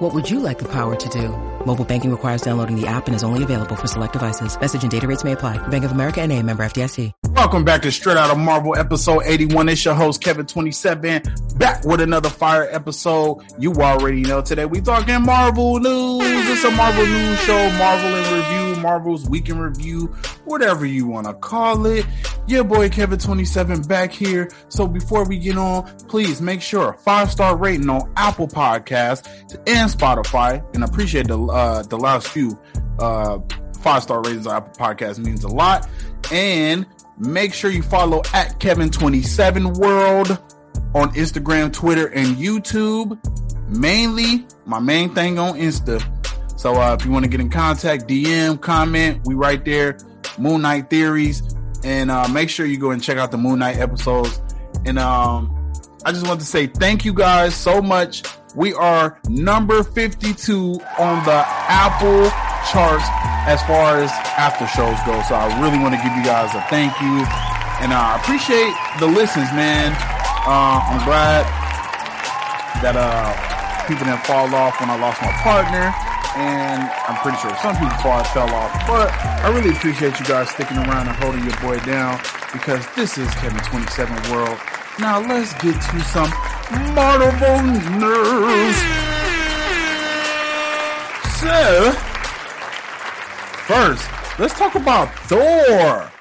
What would you like the power to do? Mobile banking requires downloading the app and is only available for select devices. Message and data rates may apply. Bank of America and a member FDIC. Welcome back to Straight Out of Marvel episode 81. It's your host, Kevin27, back with another fire episode. You already know today we talking Marvel news. It's a Marvel news show, Marvel in review, Marvel's week in review, whatever you want to call it. Your boy Kevin27 back here. So before we get on, please make sure five star rating on Apple Podcasts and Spotify. And appreciate the uh, the last few uh, five star ratings on Apple Podcasts means a lot. And make sure you follow at Kevin27 World on Instagram, Twitter, and YouTube. Mainly my main thing on Insta. So uh, if you want to get in contact, DM, comment, we right there. Moon Knight theories, and uh, make sure you go and check out the Moon Knight episodes. And um, I just want to say thank you guys so much. We are number 52 on the Apple charts as far as after shows go. So I really want to give you guys a thank you. And uh, I appreciate the listens, man. Uh, I'm glad that uh, people didn't fall off when I lost my partner. And I'm pretty sure some people fall, fell off. But I really appreciate you guys sticking around and holding your boy down because this is Kevin 27 World. Now let's get to some Marvel news. So, first, let's talk about Thor.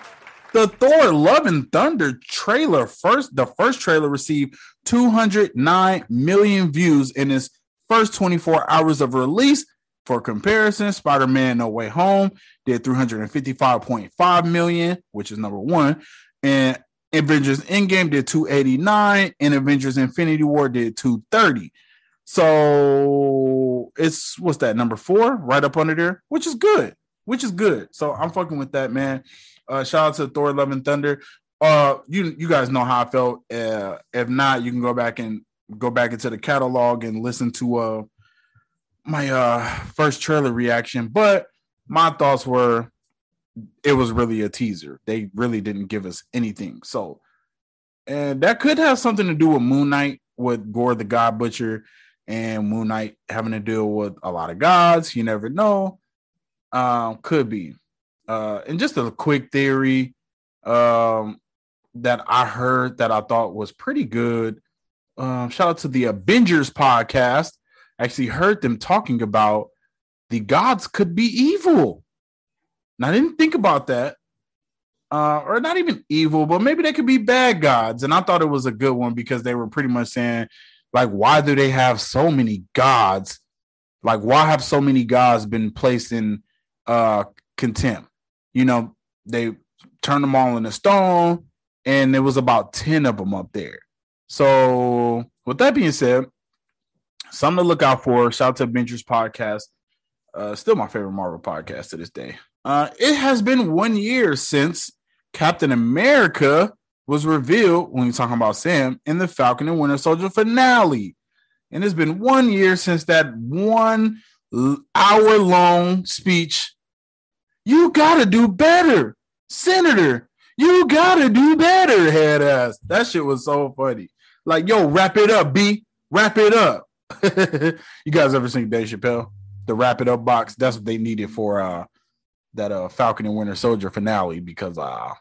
The Thor Love and Thunder trailer first, the first trailer received 209 million views in its first 24 hours of release. For comparison, Spider-Man No Way Home did 355.5 million, which is number one, and Avengers Endgame did 289, and Avengers Infinity War did 230. So it's what's that number four right up under there, which is good, which is good. So I'm fucking with that, man. Uh, shout out to Thor: Love and Thunder. Uh, you you guys know how I felt. Uh, if not, you can go back and go back into the catalog and listen to uh my uh first trailer reaction. But my thoughts were it was really a teaser. They really didn't give us anything. So, and that could have something to do with Moon Knight, with Gorr the God Butcher, and Moon Knight having to deal with a lot of gods. You never know. Um, could be. Uh, and just a quick theory um, that I heard that I thought was pretty good. Um, shout out to the Avengers podcast. Actually heard them talking about the gods could be evil. Now, I didn't think about that. Uh, or not even evil, but maybe they could be bad gods. And I thought it was a good one because they were pretty much saying, like, why do they have so many gods? Like, why have so many gods been placed in uh contempt? You know, they turned them all into stone, and there was about 10 of them up there. So, with that being said, something to look out for. Shout out to Avengers Podcast. Uh, still my favorite Marvel podcast to this day. Uh, it has been one year since Captain America was revealed when you're talking about Sam in the Falcon and Winter Soldier finale. And it's been one year since that one hour long speech. You gotta do better, Senator. You gotta do better, head ass. That shit was so funny. Like, yo, wrap it up, B. Wrap it up. you guys ever seen Dave Chappelle? The wrap it up box. That's what they needed for uh that uh Falcon and Winter Soldier finale because uh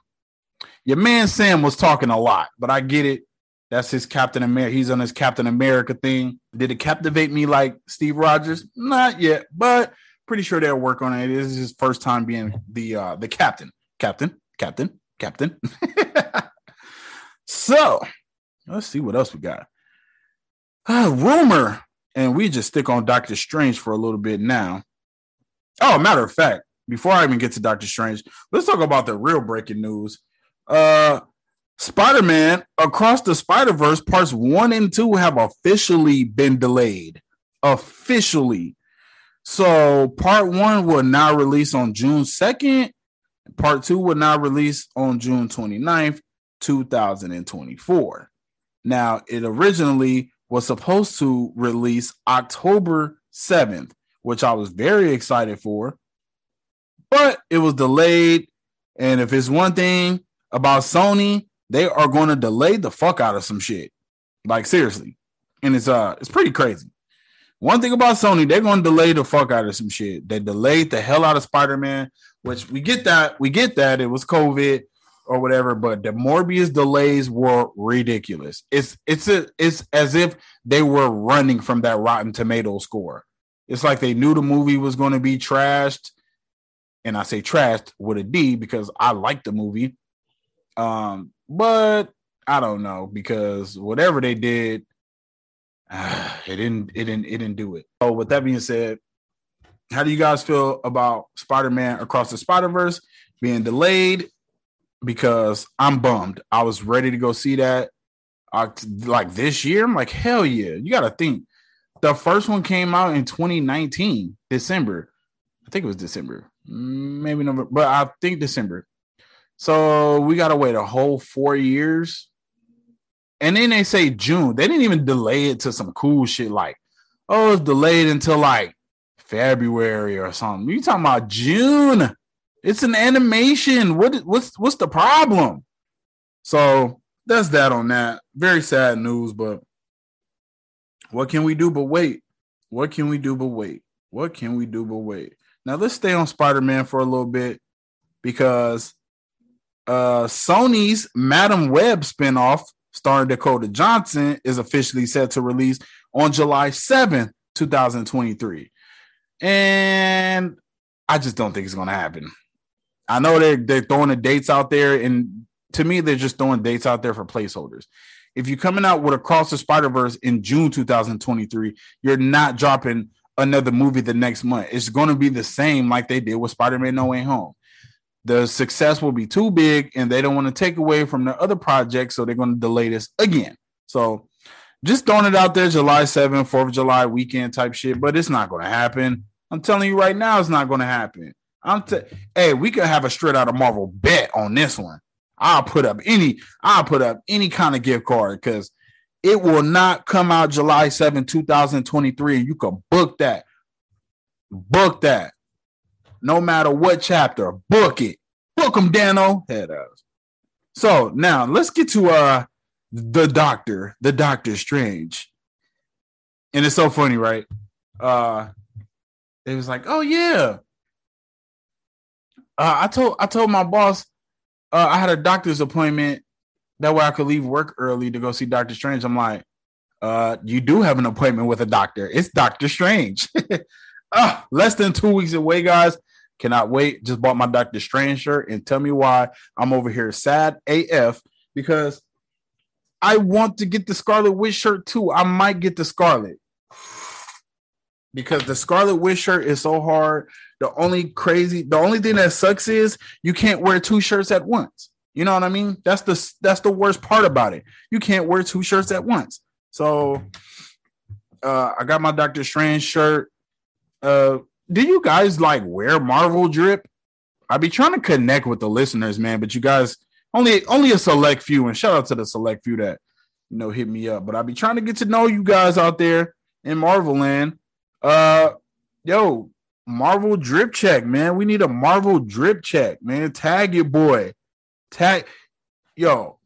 your man Sam was talking a lot, but I get it. That's his Captain America. He's on his Captain America thing. Did it captivate me like Steve Rogers? Not yet, but pretty sure they'll work on it. This is his first time being the uh the captain. Captain, captain, captain. so let's see what else we got. Uh, rumor, and we just stick on Doctor Strange for a little bit now. Oh, matter of fact, before I even get to Doctor Strange, let's talk about the real breaking news. Uh Spider-Man Across the Spider-Verse parts 1 and 2 have officially been delayed. Officially. So part 1 will now release on June 2nd Part two will now release on June 29th, 2024. Now, it originally was supposed to release October 7th, which I was very excited for, but it was delayed. And if it's one thing about Sony, they are going to delay the fuck out of some shit. Like seriously. And it's uh it's pretty crazy. One thing about Sony, they're going to delay the fuck out of some shit. They delayed the hell out of Spider-Man, which we get that. We get that. It was COVID or whatever, but the Morbius delays were ridiculous. It's it's a, it's as if they were running from that Rotten Tomato score. It's like they knew the movie was going to be trashed, and I say trashed with a D because I like the movie. Um, but I don't know because whatever they did, uh, it didn't it didn't it didn't do it. So with that being said, how do you guys feel about Spider-Man Across the Spider-Verse being delayed because I'm bummed. I was ready to go see that like this year. I'm like, hell yeah. You got to think the first one came out in 2019, December. I think it was December, mm, maybe November, but I think December. So we got to wait a whole four years. And then they say June. They didn't even delay it to some cool shit like, oh, it's delayed until like February or something. You talking about June? It's an animation. What what's what's the problem? So that's that on that. Very sad news, but what can we do but wait? What can we do but wait? What can we do but wait? Now let's stay on Spider-Man for a little bit because uh Sony's Madame Web spinoff starring Dakota Johnson is officially set to release on July 7th, 2023. And I just don't think it's going to happen. I know they're they're throwing the dates out there, and to me, they're just throwing dates out there for placeholders. If you're coming out with Across the Spider Verse in June 2023, you're not dropping another movie the next month. It's going to be the same like they did with Spider Man No Way Home. The success will be too big, and they don't want to take away from their other projects, so they're going to delay this again. So, just throwing it out there, July 7th, 4th of July weekend type shit, but it's not going to happen. I'm telling you right now, it's not going to happen. I'm t- hey, we could have a straight out of Marvel bet on this one. I'll put up any, I'll put up any kind of gift card because it will not come out July 7, 2023. And You can book that. Book that. No matter what chapter, book it. Book them, Danno. Head ass. So now let's get to uh the doctor, the Doctor Strange. And it's so funny, right? Uh it was like, oh yeah, uh, I told I told my boss uh, I had a doctor's appointment. That way I could leave work early to go see Doctor Strange. I'm like, uh, you do have an appointment with a doctor. It's Doctor Strange. uh, less than two weeks away, guys. Cannot wait. Just bought my Doctor Strange shirt and tell me why I'm over here sad AF because I want to get the Scarlet Witch shirt too. I might get the Scarlet because the Scarlet Witch shirt is so hard. The only crazy, the only thing that sucks is you can't wear two shirts at once. You know what I mean? That's the that's the worst part about it. You can't wear two shirts at once. So uh I got my Doctor Strange shirt. Uh do you guys like wear Marvel drip? I be trying to connect with the listeners, man, but you guys only only a select few, and shout out to the select few that you know hit me up. But I be trying to get to know you guys out there in Marvel land. Uh, yo, Marvel drip check, man. We need a Marvel drip check, man. Tag your boy. Tag, yo,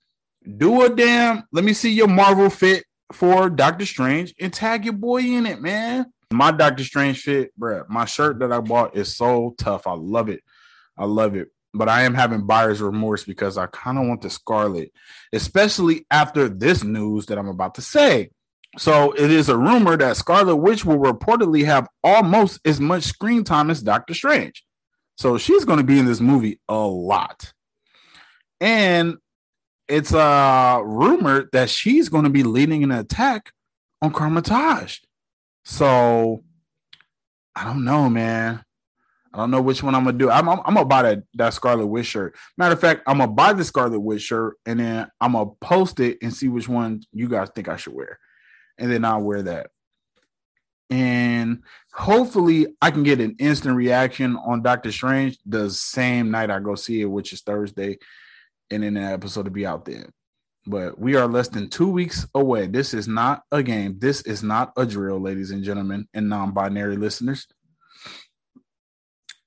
do a damn. Let me see your Marvel fit for Doctor Strange and tag your boy in it, man. My Doctor Strange fit, bro. My shirt that I bought is so tough. I love it. I love it. But I am having buyer's remorse because I kind of want the Scarlet, especially after this news that I'm about to say. So it is a rumor that Scarlet Witch will reportedly have almost as much screen time as Doctor Strange. So she's going to be in this movie a lot. And it's uh rumored that she's going to be leading an attack on Kamar-Taj. So I don't know, man. I don't know which one I'm gonna do. I'm, I'm, I'm, gonna buy that, that Scarlet Witch shirt. Matter of fact, I'm gonna buy the Scarlet Witch shirt and then I'm gonna post it and see which one you guys think I should wear and then I'll wear that. And hopefully I can get an instant reaction on Doctor Strange the same night I go see it, which is Thursday, and then the episode to be out there. But we are less than two weeks away. This is not a game. This is not a drill, ladies and gentlemen, and non-binary listeners.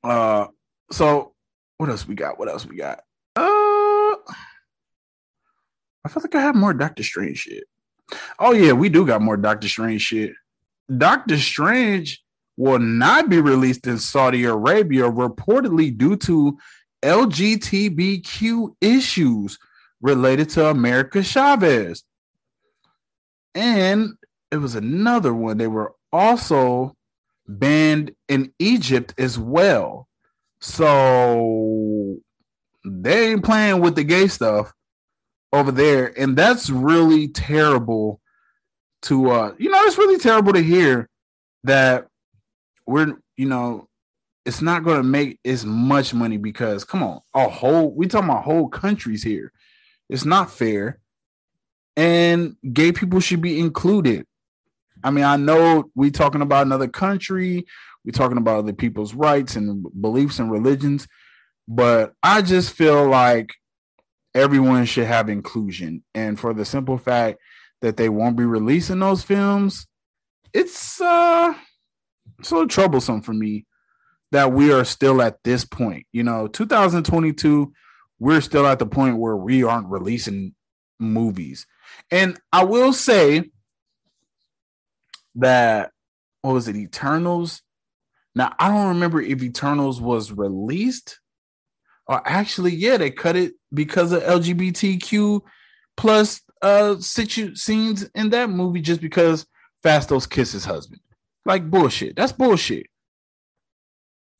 Uh, so what else we got? What else we got? Uh, I feel like I have more Doctor Strange shit. Oh yeah, we do got more Doctor Strange shit. Doctor Strange will not be released in Saudi Arabia, reportedly due to LGBTQ issues related to America Chavez. And it was another one. They were also banned in Egypt as well. So they ain't playing with the gay stuff over there. And that's really terrible to uh you know, it's really terrible to hear that we're you know it's not going to make as much money because come on a whole we talking about whole countries here it's not fair and gay people should be included i mean i know we talking about another country we talking about other people's rights and beliefs and religions but i just feel like everyone should have inclusion and for the simple fact that they won't be releasing those films it's uh little troublesome for me that we are still at this point. You know, 2022, we're still at the point where we aren't releasing movies. And I will say that what was it, Eternals? Now I don't remember if Eternals was released or actually, yeah, they cut it because of LGBTQ plus uh situ scenes in that movie just because Phastos kissed his husband. Like bullshit. That's bullshit.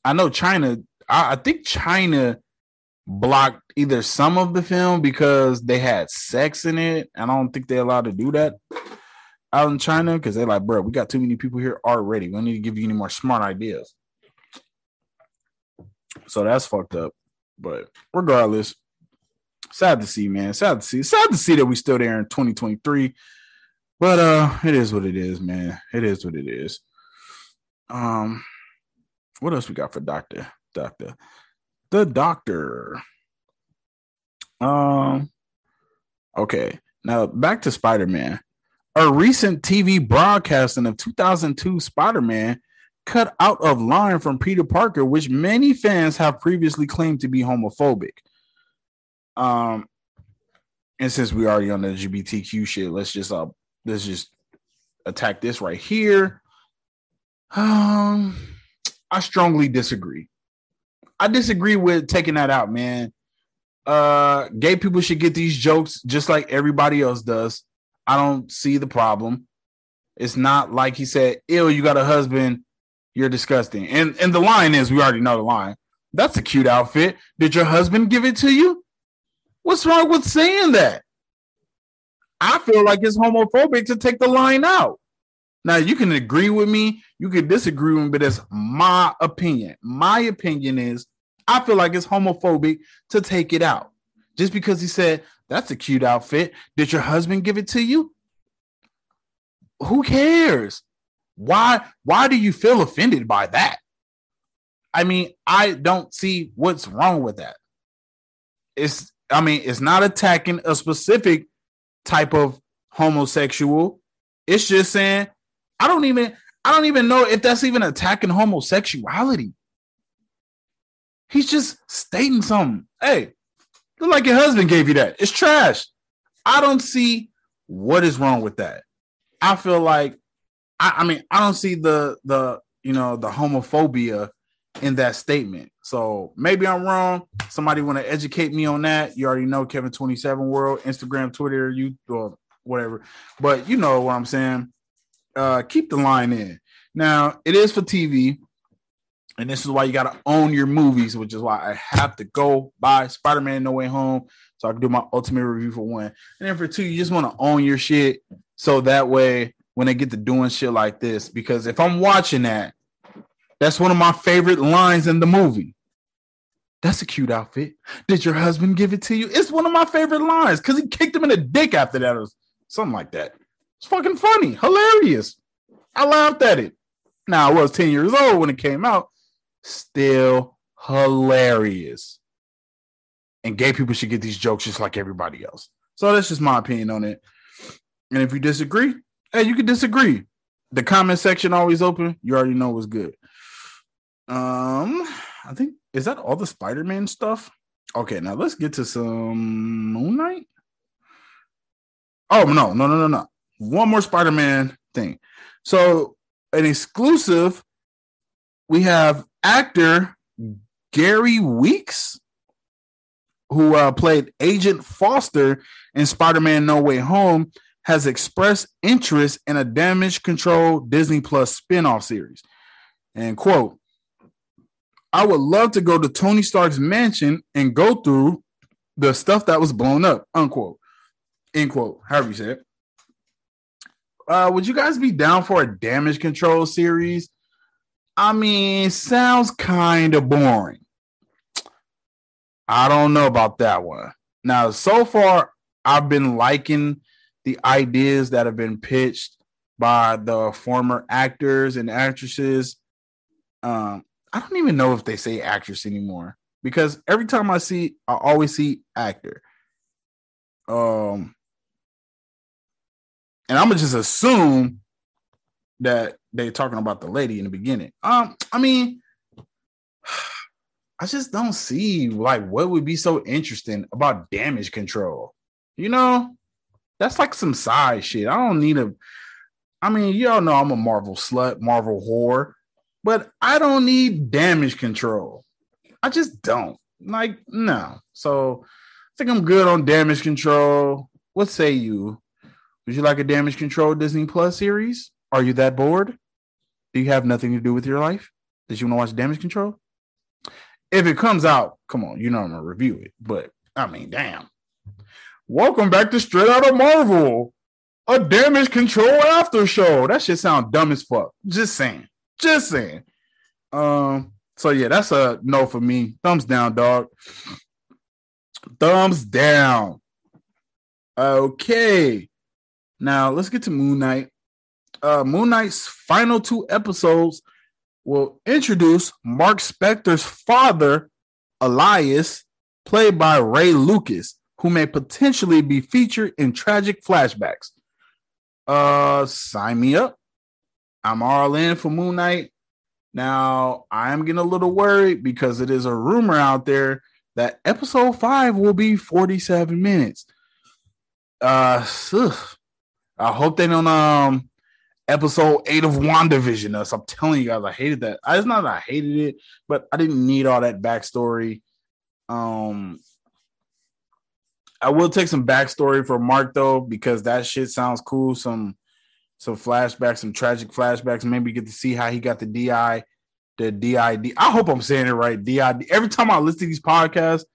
I know China. I, I think China blocked either some of the film because they had sex in it. I don't think they're allowed to do that out in China because they're like, bro, we got too many people here already. We don't need to give you any more smart ideas. So that's fucked up. But regardless, sad to see, man. Sad to see. Sad to see that we still there in 2023. But uh, it is what it is, man. It is what it is. Um, what else we got for Doctor? Doctor, the Doctor. Um, okay. Now back to Spider Man. A recent TV broadcasting of 2002 Spider Man cut out of line from Peter Parker, which many fans have previously claimed to be homophobic. Um, and since we already on the LGBTQ shit, let's just uh let's just attack this right here. Um, I strongly disagree. I disagree with taking that out, man. Uh, gay people should get these jokes just like everybody else does. I don't see the problem. It's not like he said, "Ill, you got a husband, you're disgusting." And and the line is, we already know the line. That's a cute outfit. Did your husband give it to you? What's wrong with saying that? I feel like it's homophobic to take the line out. Now you can agree with me, you can disagree with me, but it's my opinion. My opinion is I feel like it's homophobic to take it out. Just because he said that's a cute outfit. Did your husband give it to you? Who cares? Why why do you feel offended by that? I mean, I don't see what's wrong with that. It's I mean, it's not attacking a specific type of homosexual. It's just saying I don't even I don't even know if that's even attacking homosexuality. He's just stating something. Hey, look like your husband gave you that. It's trash. I don't see what is wrong with that. I feel like I, I mean I don't see the the you know the homophobia in that statement. So maybe I'm wrong. Somebody want to educate me on that. You already know Kevin 27 World, Instagram, Twitter, you or whatever. But you know what I'm saying uh, keep the line in. Now it is for TV, and this is why you got to own your movies, which is why I have to go buy Spider Man No Way Home so I can do my ultimate review for one. And then for two, you just want to own your shit so that way when they get to doing shit like this, because if I'm watching that, that's one of my favorite lines in the movie. That's a cute outfit. Did your husband give it to you? It's one of my favorite lines because he kicked him in the dick after that or something like that. It's fucking funny, hilarious. I laughed at it. Now I was 10 years old when it came out. Still hilarious. And gay people should get these jokes just like everybody else. So that's just my opinion on it. And if you disagree, hey, you can disagree. The comment section always open. You already know what's good. Um, I think is that all the Spider-Man stuff? Okay, now let's get to some Moon Knight. Oh no, no, no, no, no. One more Spider-Man thing. So an exclusive, we have actor Gary Weeks, who uh, played Agent Foster in Spider-Man No Way Home, has expressed interest in a damage control Disney Plus spin-off series. And quote, I would love to go to Tony Stark's mansion and go through the stuff that was blown up, unquote. End quote. However you say it. Uh, would you guys be down for a damage control series? I mean, sounds kind of boring. I don't know about that one. Now, so far, I've been liking the ideas that have been pitched by the former actors and actresses. Um, I don't even know if they say actress anymore because every time I see, I always see actor. Um, and I'm gonna just assume that they're talking about the lady in the beginning. Um, I mean, I just don't see like what would be so interesting about damage control. You know, that's like some side shit. I don't need a. I mean, y'all know I'm a Marvel slut, Marvel whore, but I don't need damage control. I just don't like no. So I think I'm good on damage control. What say you? Would you like a damage control Disney Plus series? Are you that bored? Do you have nothing to do with your life? Does you want to watch damage control? If it comes out, come on, you know I'm gonna review it. But I mean, damn. Welcome back to Straight Out of Marvel, a damage control after show. That shit sound dumb as fuck. Just saying. Just saying. Um, so yeah, that's a no for me. Thumbs down, dog. Thumbs down. Okay. Now let's get to Moon Knight. Uh, Moon Knight's final two episodes will introduce Mark Spector's father, Elias, played by Ray Lucas, who may potentially be featured in tragic flashbacks. Uh, sign me up. I'm all in for Moon Knight. Now, I'm getting a little worried because it is a rumor out there that episode five will be 47 minutes. Uh, ugh. I hope they don't um episode eight of WandaVision us. I'm telling you guys, I hated that. It's not that I hated it, but I didn't need all that backstory. Um, I will take some backstory for Mark though, because that shit sounds cool. Some some flashbacks, some tragic flashbacks. Maybe get to see how he got the DI, the DID. I hope I'm saying it right. DID. Every time I listen to these podcasts,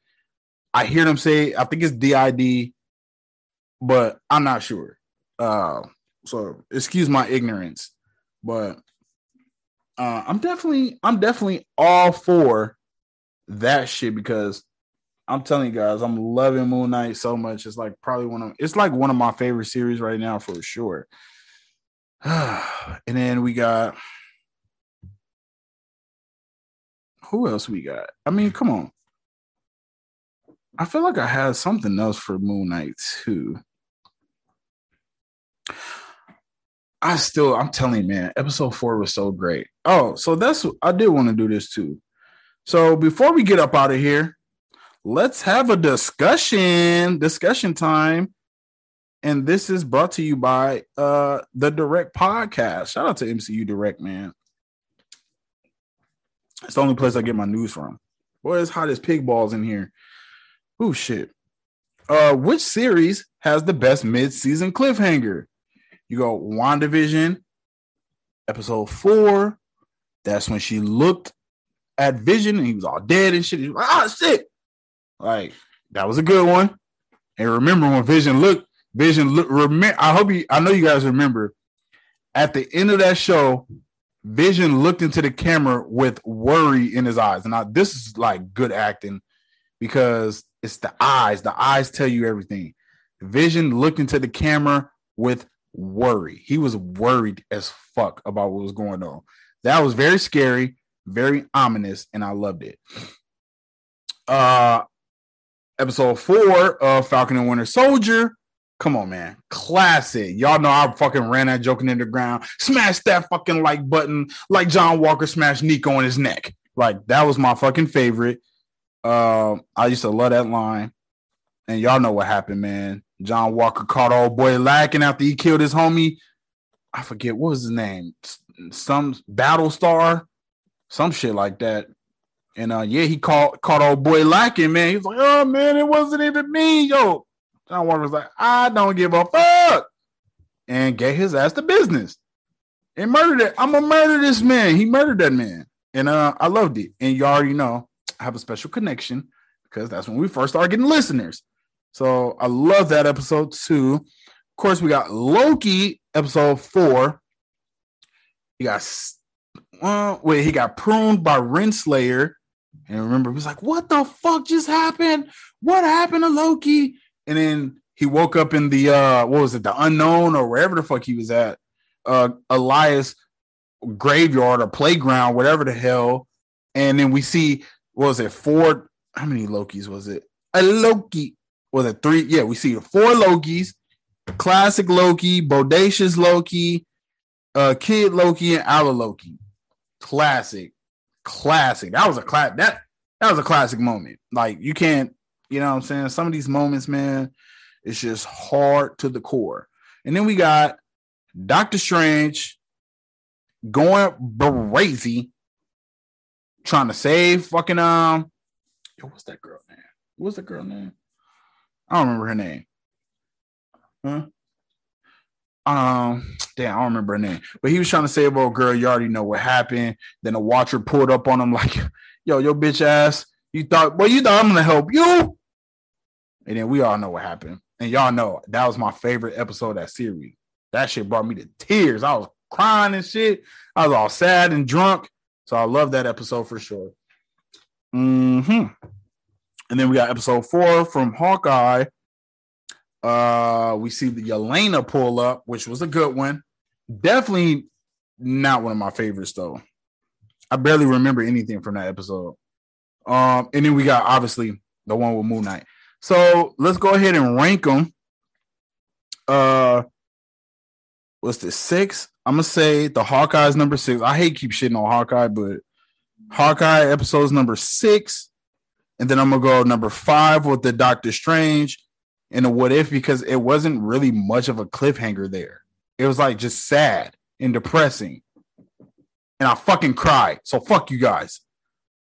I hear them say, I think it's DID, but I'm not sure. Uh, so excuse my ignorance, but uh, I'm definitely I'm definitely all for that shit because I'm telling you guys, I'm loving Moon Knight so much. It's like probably one of it's like one of my favorite series right now for sure. and then we got who else we got? I mean, come on. I feel like I had something else for Moon Knight too. I still, I'm telling you, man, episode four was so great. Oh, so that's I did want to do this too. So before we get up out of here, let's have a discussion, discussion time. And this is brought to you by uh the Direct Podcast. Shout out to MCU Direct, man. It's the only place I get my news from. Boy, it's hot as pig balls in here. Oh shit. Uh, which series has the best mid-season cliffhanger? You go WandaVision, episode four. That's when she looked at Vision and he was all dead and shit. He was like, ah, shit. Like, that was a good one. And remember when Vision looked, Vision look remember I hope you I know you guys remember at the end of that show, Vision looked into the camera with worry in his eyes. And now this is like good acting because it's the eyes. The eyes tell you everything. Vision looked into the camera with worry. He was worried as fuck about what was going on. That was very scary, very ominous, and I loved it. Uh episode four of Falcon and Winter Soldier. Come on, man. Classic. Y'all know I fucking ran that joking in the ground. Smash that fucking like button like John Walker smashed Nico on his neck. Like that was my fucking favorite. Uh, I used to love that line. And y'all know what happened, man. John Walker caught old boy lacking after he killed his homie. I forget what was his name. Some Battlestar, some shit like that. And uh, yeah, he caught caught old boy lacking, man. He's like, oh man, it wasn't even me, yo. John Walker was like, I don't give a fuck, and get his ass to business and murdered it. I'm gonna murder this man. He murdered that man, and uh, I loved it. And you already know I have a special connection because that's when we first started getting listeners. So I love that episode too. Of course, we got Loki episode four. He got uh, wait, he got pruned by Renslayer and remember, he was like, "What the fuck just happened? What happened to Loki?" And then he woke up in the uh, what was it, the unknown or wherever the fuck he was at, uh, Elias graveyard or playground, whatever the hell. And then we see, what was it, four? How many Lokis was it? A Loki was it three? Yeah, we see four Lokis: classic Loki, bodacious Loki, uh, kid Loki, and Ala Loki. Classic classic. That was a class that that was a classic moment. Like you can't, you know what I'm saying? Some of these moments, man, it's just hard to the core. And then we got Doctor Strange going crazy, trying to save fucking um yo, what's that girl name? What's the girl name? I don't remember her name. Huh? Um damn, I don't remember her name, but he was trying to say, Well, girl, you already know what happened. Then a watcher pulled up on him like, Yo, your bitch ass, you thought, well, you thought I'm gonna help you. And then we all know what happened. And y'all know that was my favorite episode of that series. That shit brought me to tears. I was crying and shit. I was all sad and drunk. So I love that episode for sure. hmm And then we got episode four from Hawkeye uh, we see the Yelena pull up, which was a good one. Definitely not one of my favorites though. I barely remember anything from that episode. Um, and then we got obviously the one with Moon Knight. So let's go ahead and rank them. Uh, what's the six? I'm gonna say the Hawkeye's number six. I hate keep shitting on Hawkeye, but Hawkeye episode's number six, and then I'm gonna go number five with the Doctor Strange, in a what if because it wasn't really much of a cliffhanger there. It was like just sad and depressing. And I fucking cried. So fuck you guys.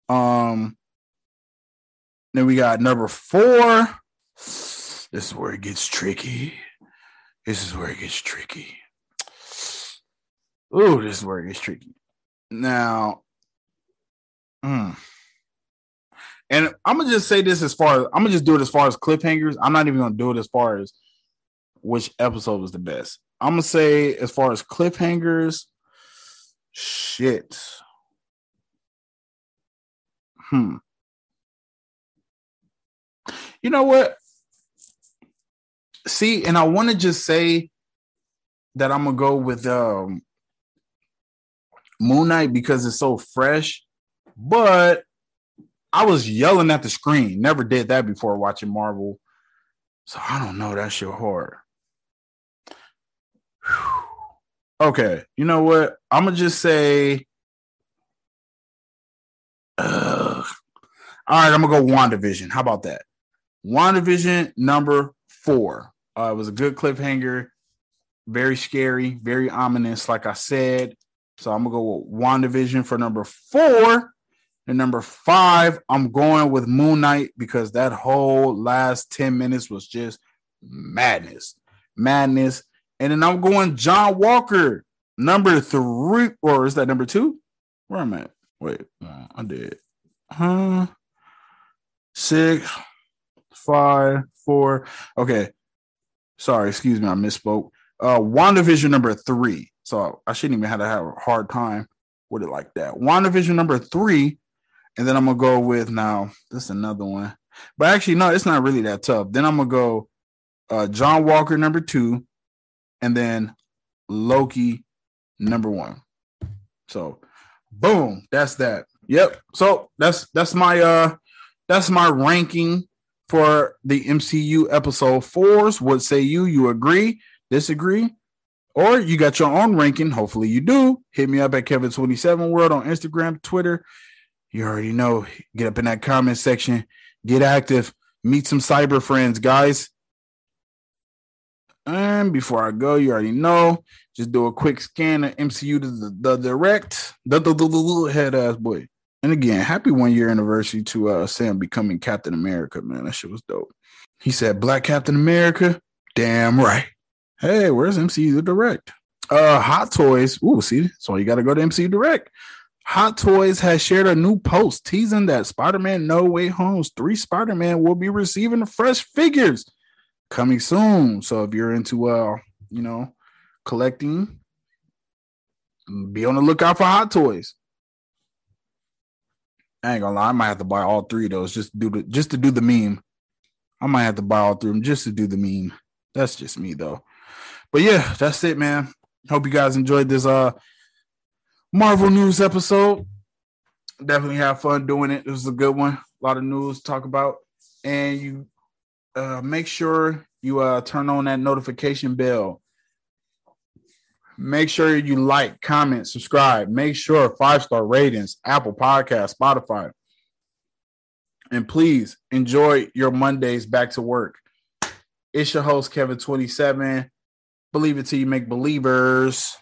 Um then we got number four. This is where it gets tricky. This is where it gets tricky. Ooh, this is where it gets tricky. Now, hmm. And I'm gonna just say this as far as I'm gonna just do it as far as cliffhangers. I'm not even gonna do it as far as which episode was the best. I'm gonna say as far as cliffhangers, shit. Hmm. You know what? See, and I want to just say that I'm gonna go with um Moon Knight because it's so fresh, but I was yelling at the screen. Never did that before watching Marvel. So I don't know. That shit hard. Okay, you know what? I'm gonna just say. All right, I'm gonna go WandaVision. How about that? WandaVision number four. Uh, it was a good cliffhanger, very scary, very ominous, like I said. So I'm gonna go with WandaVision for number four. And number five, I'm going with Moon Knight because that whole last 10 minutes was just madness. Madness. And then I'm going John Walker, number three, or is that number two? Where am I at? Wait, uh, I did. Huh? Six, five, four. Okay. Sorry, excuse me, I misspoke. Uh WandaVision number three. So I shouldn't even have to have a hard time with it like that. WandaVision number three and then I'm gonna go with now. This is another one, but actually, no, it's not really that tough. Then I'm gonna go uh, John Walker number two, and then Loki number one. So Boom. That's that. Yep. So that's that's my uh that's my ranking for the MCU episode fours. What say you? You agree? Disagree? Or you got your own ranking. Hopefully you do. Hit me up at Kevin27 World on Instagram, Twitter. You already know. Get up in that comment section. Get active. Meet some cyber friends, guys. And before I go, you already know. Just do a quick scan of MCU to the, the direct. The, the, the, little head ass boy. And again, happy one year anniversary to uh, Sam becoming Captain America, man. That shit was dope. He said, Black Captain America? Damn right. Hey, where's MCU the Direct? Uh, Hot Toys. Ooh, see, so you got to go to MCU Direct. Hot Toys has shared a new post teasing that Spider-Man No Way Home's three Spider-Man will be receiving fresh figures coming soon. So if you're into uh, you know, collecting, be on the lookout for Hot Toys. I ain't gonna lie, I might have to buy all three of those just to do the just to do the meme. I might have to buy all three of them just to do the meme. That's just me though. But yeah, that's it, man. Hope you guys enjoyed this uh Marvel news episode. Definitely have fun doing it. It was a good one. A lot of news to talk about. And you uh make sure you uh turn on that notification bell. Make sure you like, comment, subscribe. Make sure five star ratings, Apple Podcast, Spotify. And please enjoy your Mondays back to work. It's your host, Kevin27. Believe it till you make believers.